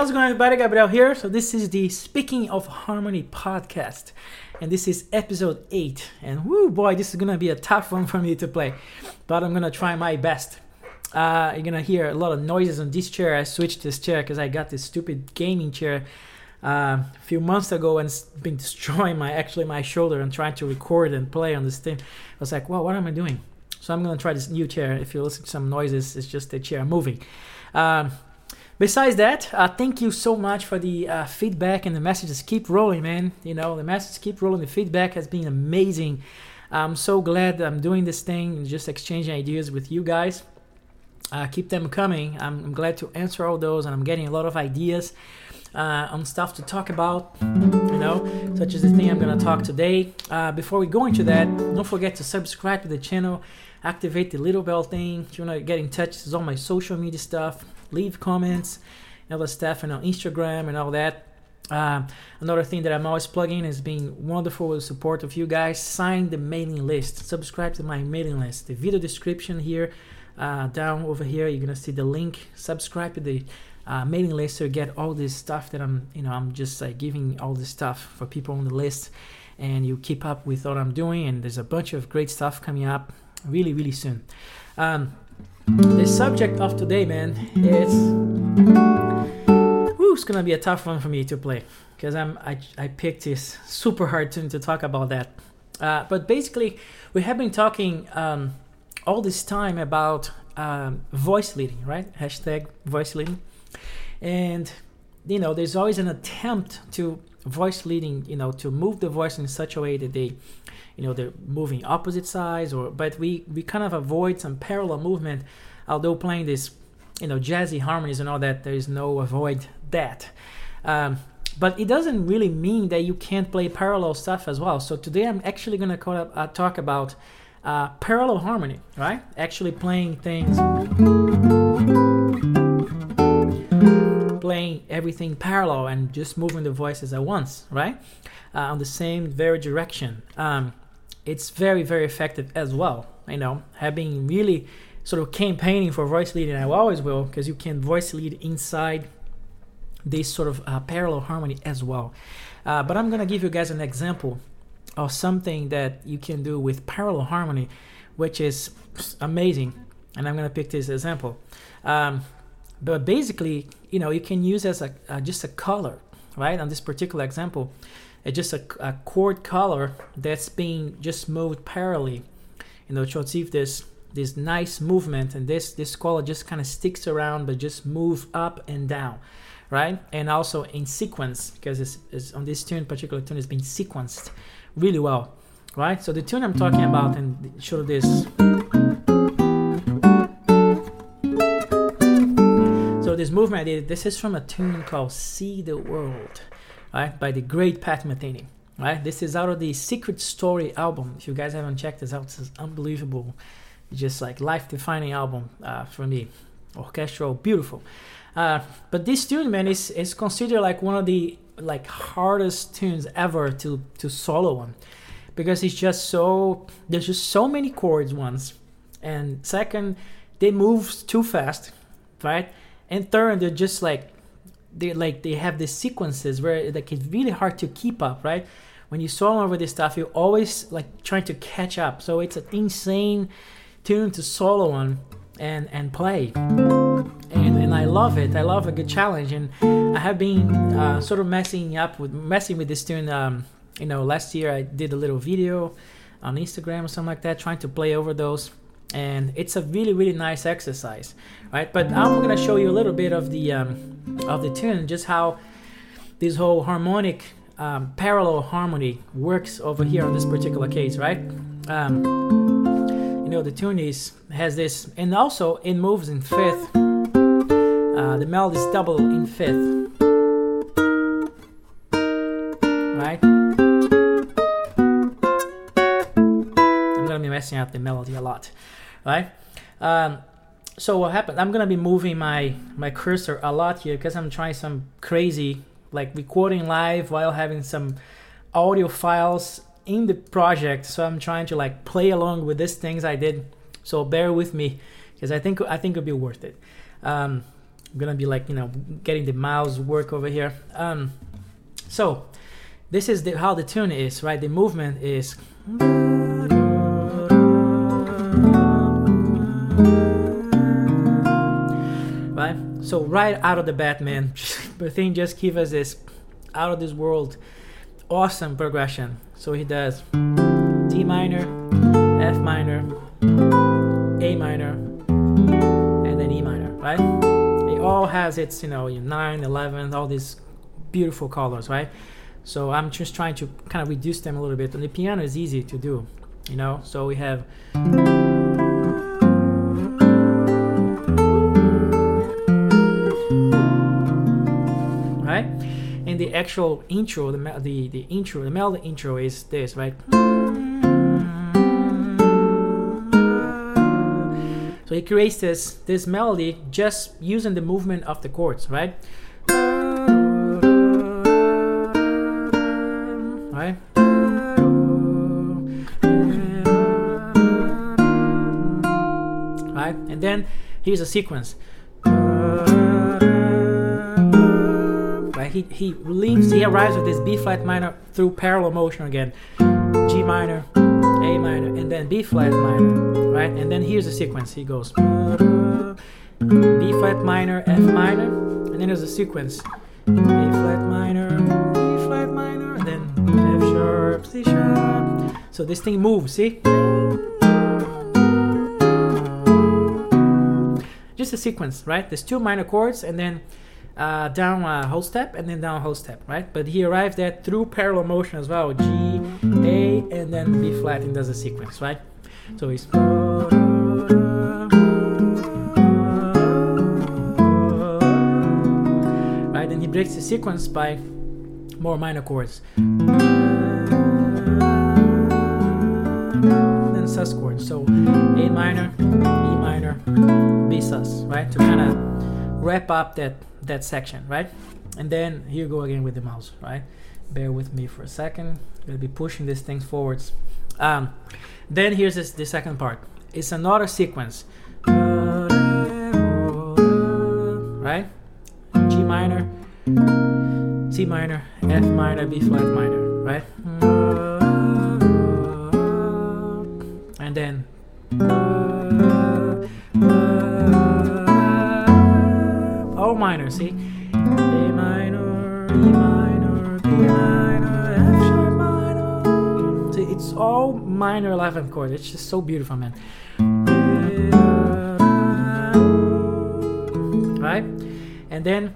How's it going, everybody? Gabriel here. So, this is the Speaking of Harmony podcast, and this is episode 8. And whoo, boy, this is gonna be a tough one for me to play, but I'm gonna try my best. Uh, you're gonna hear a lot of noises on this chair. I switched this chair because I got this stupid gaming chair uh, a few months ago and it's been destroying my actually my shoulder and trying to record and play on this thing. I was like, well, what am I doing? So I'm gonna try this new chair. If you listen to some noises, it's just the chair moving. Um, besides that, uh, thank you so much for the uh, feedback and the messages keep rolling, man. You know, the messages keep rolling. The feedback has been amazing. I'm so glad I'm doing this thing and just exchanging ideas with you guys. Uh, keep them coming. I'm, I'm, glad to answer all those, and I'm getting a lot of ideas uh, on stuff to talk about, you know, such as the thing I'm gonna talk today. Uh, before we go into that, don't forget to subscribe to the channel, activate the little bell thing. If you wanna get in touch, is all my social media stuff. Leave comments, and all the stuff, and on Instagram and all that. Uh, another thing that I'm always plugging is being wonderful with the support of you guys. Sign the mailing list. Subscribe to my mailing list. The video description here, uh, down over here, you're gonna see the link. Subscribe to the uh, mailing list to get all this stuff that I'm, you know, I'm just like giving all this stuff for people on the list, and you keep up with what I'm doing. And there's a bunch of great stuff coming up really, really soon. Um, the subject of today, man, is whew, it's gonna be a tough one for me to play because I'm I, I picked this super hard tune to talk about that. Uh, but basically, we have been talking um, all this time about um, voice leading, right? Hashtag voice leading and you know there's always an attempt to voice leading you know to move the voice in such a way that they you know they're moving opposite sides or but we we kind of avoid some parallel movement although playing this you know jazzy harmonies and all that there is no avoid that um, but it doesn't really mean that you can't play parallel stuff as well so today i'm actually going to uh, talk about uh, parallel harmony right actually playing things playing everything parallel and just moving the voices at once, right? Uh, on the same very direction. Um, it's very, very effective as well. You know, having really sort of campaigning for voice leading, I always will, because you can voice lead inside this sort of uh, parallel harmony as well. Uh, but I'm gonna give you guys an example of something that you can do with parallel harmony, which is amazing. And I'm gonna pick this example. Um, but basically, you know, you can use as a uh, just a color, right? On this particular example, it's just a, a chord color that's being just moved parallelly. You know, to achieve this this nice movement, and this this color just kind of sticks around, but just move up and down, right? And also in sequence because it's, it's on this tune, particular tune, is being sequenced really well, right? So the tune I'm talking about and show this. This movement this is from a tune called See the World, right, by the great Pat Metheny. Right, this is out of the Secret Story album. If you guys haven't checked this out, it's unbelievable, just like life-defining album uh, for me. Orchestral, beautiful. Uh, but this tune, man, is is considered like one of the like hardest tunes ever to to solo on, because it's just so there's just so many chords once, and second, they move too fast, right? And third they're just like they like they have these sequences where like it's really hard to keep up right? When you solo over this stuff you're always like trying to catch up. So it's an insane tune to solo on and and play. And and i love it. I love a good challenge. And i have been uh, sort of messing up with messing with this tune um, you know last year i did a little video on instagram or something like that trying to play over those and it's a really really nice exercise right? But i'm going to show you a little bit of the um, of the tune just how this whole harmonic um, parallel harmony works over here on this particular case right? Um, you know the tune is has this and also it moves in fifth. Uh, the melody is double in fifth up the melody a lot right? Um, so what happened? I'm gonna be moving my my cursor a lot here because I'm trying some crazy like recording live while having some audio files in the project. So I'm trying to like play along with these things I did. So bear with me because I think I think it'll be worth it. Um, I'm gonna be like you know getting the mouse work over here. Um, so this is the, how the tune is, right? The movement is. So right out of the bat, man, thing just give us this out of this world awesome progression. So he does D minor, F minor, A minor, and then E minor, right? It all has its, you know, 9, 11, all these beautiful colors, right? So I'm just trying to kind of reduce them a little bit. And the piano is easy to do, you know. So we have. Actual intro, the the the intro, the melody intro is this, right? So he creates this this melody just using the movement of the chords, right? Right? Right? And then here's a sequence. He he leaves he arrives with this B flat minor through parallel motion again. G minor, A minor, and then B flat minor, right? And then here's the sequence. He goes B flat minor, F minor, and then there's a sequence. A flat minor, B flat minor, and then F sharp, C sharp. So this thing moves, see? Just a sequence, right? There's two minor chords and then uh, down a whole step and then down a whole step, right? But he arrived at through parallel motion as well. G, A, and then B flat and does a sequence, right? So he's right, and he breaks the sequence by more minor chords. Then sus chords. So A minor, E minor, B sus, right? To kind of wrap up that that section, right? And then here you go again with the mouse, right? Bear with me for a second. Gonna be pushing these things forwards. Um, then here's this, the second part. It's another sequence, right? G minor, C minor, F minor, B flat minor, right? And then minor, see? A minor, E minor, B minor, F sharp minor. See, it's all minor 11th chord. It's just so beautiful, man. Right? And then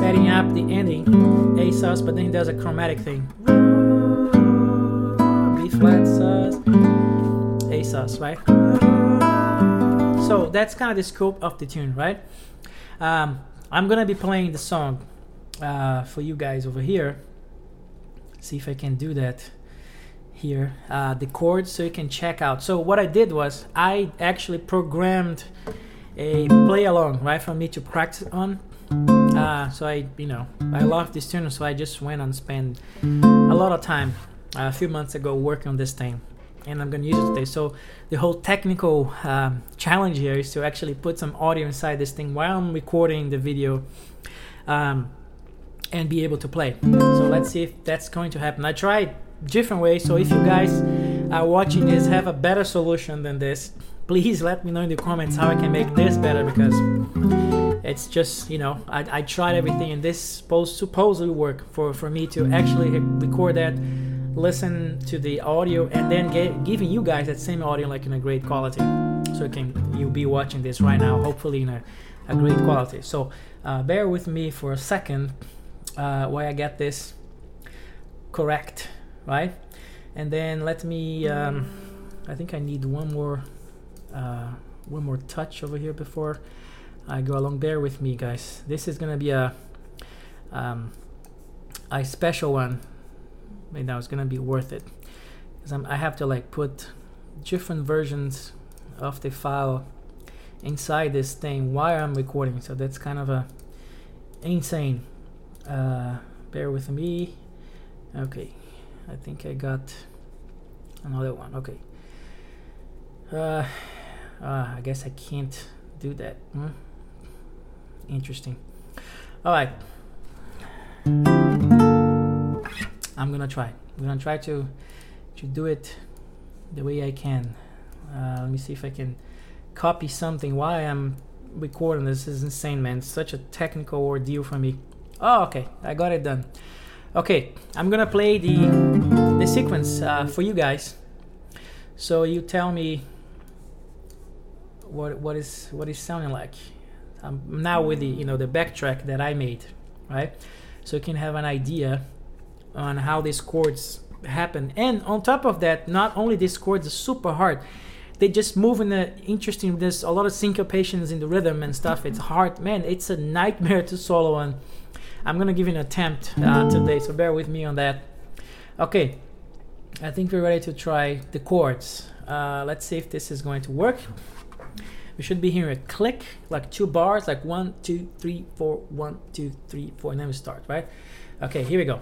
setting up the ending, A sus, but then he does a chromatic thing. B flat sus, A sus, right? So that's kind of the scope of the tune, right? Um, I'm gonna be playing the song uh, for you guys over here. See if I can do that here. Uh, the chords so you can check out. So what I did was I actually programmed a play along right for me to practice on. Uh, so I, you know, I love this tune, so I just went and spent a lot of time uh, a few months ago working on this thing and I'm gonna use it today. So the whole technical um, challenge here is to actually put some audio inside this thing while I'm recording the video, um, and be able to play. So let's see if that's going to happen. I tried different ways. So if you guys are watching this have a better solution than this, please let me know in the comments how I can make this better because it's just you know I, I tried everything and this supposed supposedly work for for me to actually record that listen to the audio and then get, giving you guys that same audio like in a great quality. So you can you'll be watching this right now hopefully in a, a great quality. So uh, bear with me for a second uh, I get this correct right? And then let me um, I think I need one more uh, one more touch over here before I go along. Bear with me guys. This is gonna be a um, a special one you know it's gonna be worth it because I have to like put different versions of the file inside this thing while I'm recording so that's kind of a insane uh, bear with me okay I think I got another one okay uh, uh, I guess I can't do that hmm? interesting. All right. I'm gonna try. I'm gonna try to to do it the way I can. Uh, let me see if I can copy something while I'm recording. This is insane, man. It's such a technical ordeal for me. Oh, okay. I got it done. Okay, I'm gonna play the the sequence uh, for you guys. So you tell me what what is what is sounding like. I'm now with the you know the backtrack that I made, right? So you can have an idea on how these chords happen. And on top of that, not only these chords are super hard, they just move in a interesting. There's a lot of syncopations in the rhythm and stuff. It's hard, man. It's a nightmare to solo on. I'm gonna give an attempt uh, today, so bear with me on that. Okay, I think we're ready to try the chords. Uh, let's see if this is going to work. We should be hearing a click, like two bars, like one, two, three, four, one, two, three, four, and then we start, right? Okay, here we go.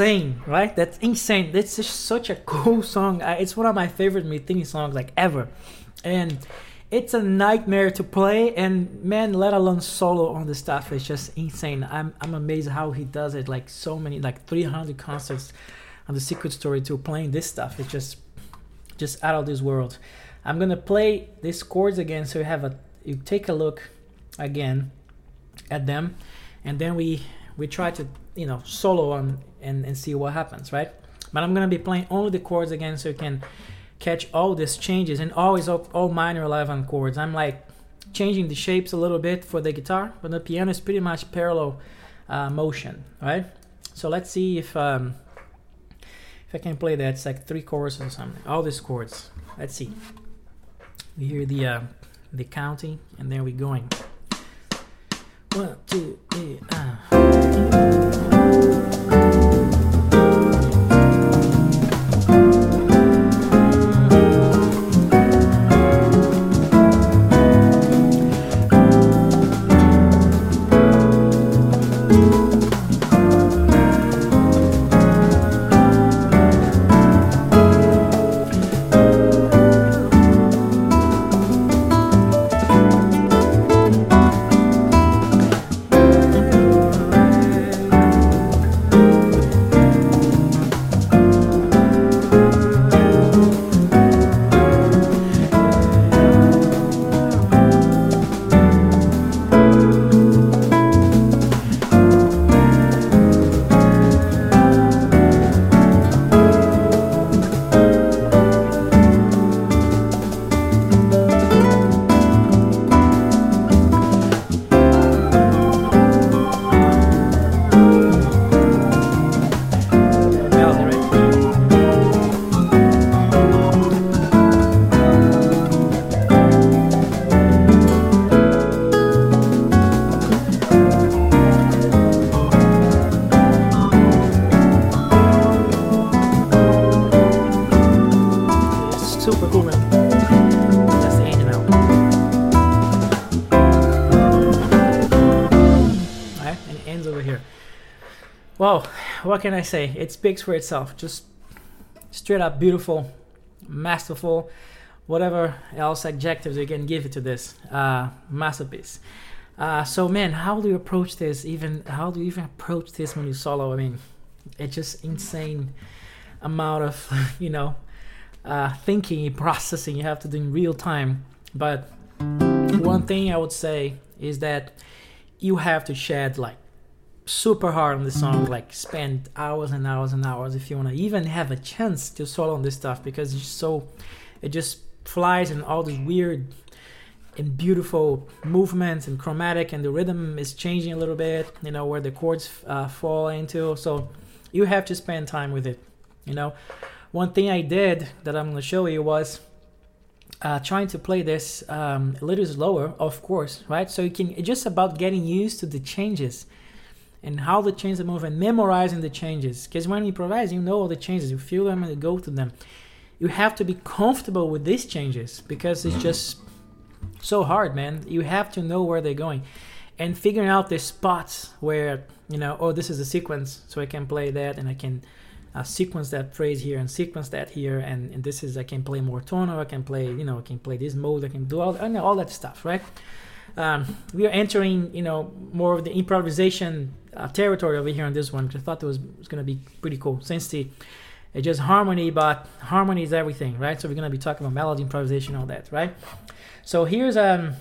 Insane, right? That's insane. That's just such a cool song. it's one of my favorite Metheny songs like ever, and it's a nightmare to play. And man, let alone solo on the stuff, it's just insane. I'm I'm amazed how he does it. Like so many, like 300 concerts on the Secret Story to playing this stuff. It's just just out of this world. I'm gonna play these chords again, so you have a you take a look again at them, and then we we try to you know solo on and, and see what happens right? But i'm gonna be playing only the chords again so you can catch all these changes and always all, all minor 11 chords. I'm like changing the shapes a little bit for the guitar but the piano is pretty much parallel uh, motion right? So let's see if um, if i can play that it's like three chords or something all these chords. Let's see. We hear the uh, the counting and then we're going. One, two, three, Well, what can I say? It speaks for itself. Just straight up beautiful, masterful, whatever else adjectives you can give it to this uh, masterpiece. Uh, so man, how do you approach this? Even how do you even approach this when you solo? I mean, it's just insane amount of you know uh, thinking, and processing you have to do in real time. But one thing I would say is that you have to shed like super hard on the song, like spend hours and hours and hours if you want to even have a chance to solo on this stuff because it's so it just flies in all these weird and beautiful movements and chromatic and the rhythm is changing a little bit you know where the chords uh, fall into. So you have to spend time with it you know. One thing i did that i'm going to show you was uh, trying to play this um, a little slower of course right? So you can it's just about getting used to the changes and how the changes move and memorizing the changes because when you improvise you know all the changes you feel them and you go to them you have to be comfortable with these changes because it's just so hard, man. You have to know where they're going and figuring out the spots where, you know, oh, this is a sequence, so I can play that and I can uh, sequence that phrase here and sequence that here. And, and this is, I can play more tonal, I can play, you know, I can play this mode, I can do all, all that stuff, right? Um, we are entering, you know, more of the improvisation uh, territory over here on this one, I thought it was, was going to be pretty cool since the it's just harmony, but harmony is everything, right? So we're gonna be talking about melody, improvisation, all that, right? So here's um,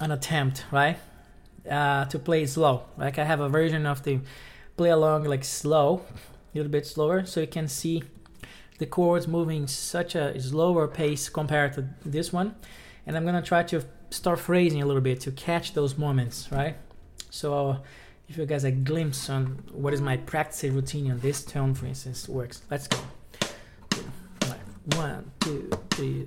an attempt, right, uh, to play slow. Like I have a version of the play along like slow, a little bit slower, so you can see the chords moving such a slower pace compared to this one. And I'm gonna try to start phrasing a little bit to catch those moments, right? So if you guys a glimpse on what is my practice routine on this tone, for instance, works. Let's go. One, two, three.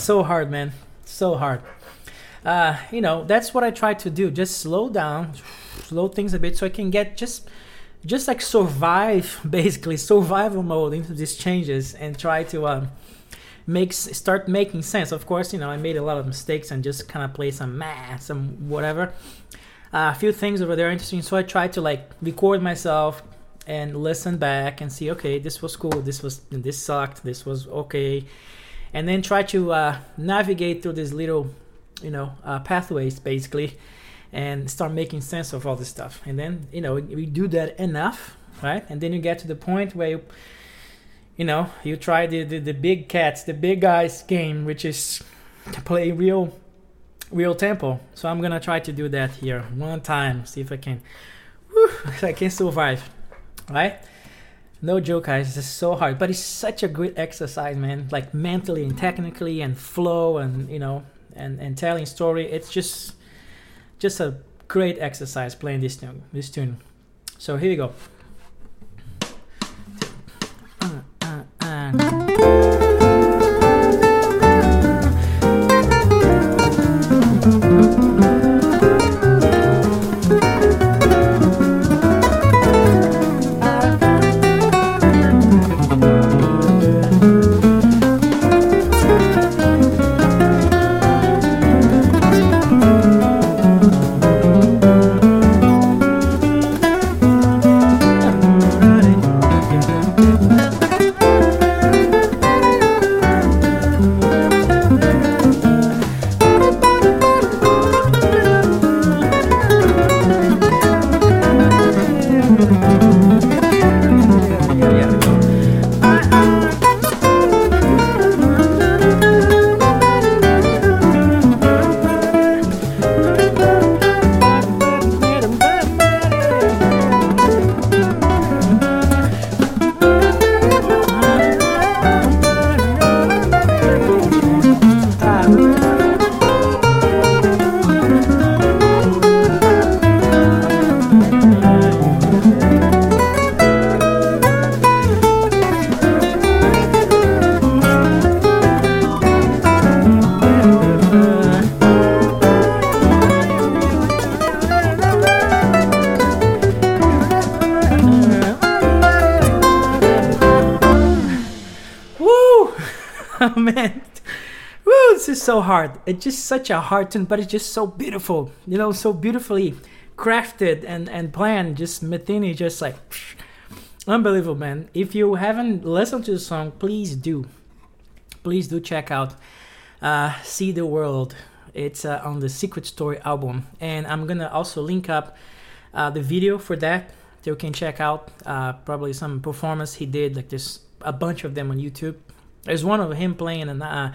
So hard, man. So hard. Uh, you know, that's what I try to do. Just slow down, slow things a bit, so I can get just, just like survive, basically survival mode into these changes, and try to um, make start making sense. Of course, you know, I made a lot of mistakes and just kind of play some math, some whatever. Uh, a few things over there interesting, so I try to like record myself and listen back and see. Okay, this was cool. This was this sucked. This was okay and then try to uh, navigate through these little, you know, uh, pathways basically, and start making sense of all this stuff. And then you know we do that enough, right? And then you get to the point where you, you know, you try the, the, the big cats, the big guys game, which is to play real, real tempo. So I'm gonna try to do that here one time, see if I can. Woo! I can survive, right? No joke, guys. It's so hard, but it's such a great exercise, man. Like mentally and technically, and flow, and you know, and and telling story. It's just, just a great exercise playing this tune. This tune. So here we go. It's just such a hard tune, but it's just so beautiful. You know, so beautifully crafted and, and planned. Just Metheny just like psh, unbelievable, man. If you haven't listened to the song, please do. Please do check out uh, See the World. It's uh, on the Secret Story album. And I'm gonna also link up uh, the video for that so you can check out uh, probably some performance he did like there's a bunch of them on youtube there's one of him playing and uh,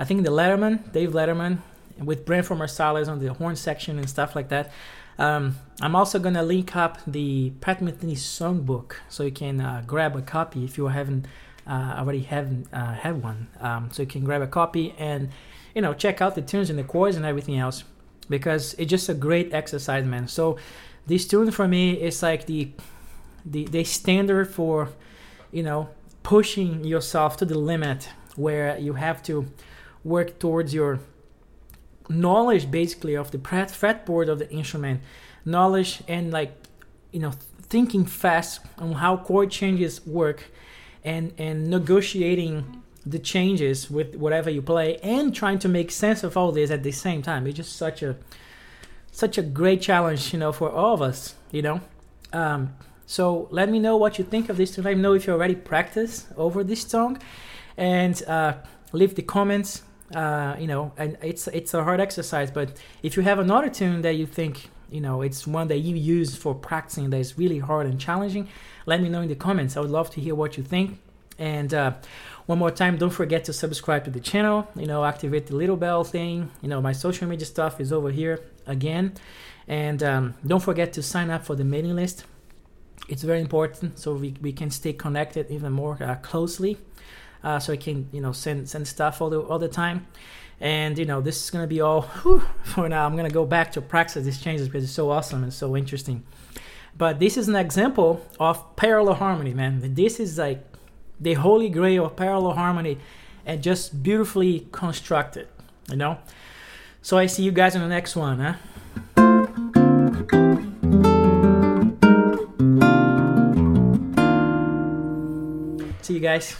i think the letterman dave letterman with Branford Marsalis on the horn section and stuff like that. Um, i'm also gonna link up the pat metheny songbook so you can uh, grab a copy if you haven't uh, already haven't uh, have one. Um, so you can grab a copy and you know check out the tunes and the chords and everything else because it's just a great exercise man. So this tune for me is like the the the standard for you know pushing yourself to the limit where you have to work towards your knowledge basically of the fretboard of the instrument knowledge and like you know thinking fast on how chord changes work and and negotiating the changes with whatever you play and trying to make sense of all this at the same time it's just such a such a great challenge, you know, for all of us, you know. Um, so let me know what you think of this. Let me know if you already practiced over this song, and uh, leave the comments. Uh, you know, and it's it's a hard exercise, but if you have another tune that you think you know it's one that you use for practicing that is really hard and challenging, let me know in the comments. I would love to hear what you think. And uh, one more time, don't forget to subscribe to the channel. You know, activate the little bell thing. You know, my social media stuff is over here again. And um, don't forget to sign up for the mailing list. It's very important so we, we can stay connected even more uh, closely. Uh, so I can you know send send stuff all the all the time. And you know this is gonna be all whew, for now. I'm gonna go back to practice these changes because it's so awesome and so interesting. But this is an example of parallel harmony, man. This is like the holy grail of parallel harmony and just beautifully constructed, you know? So I see you guys in the next one, huh? See you guys.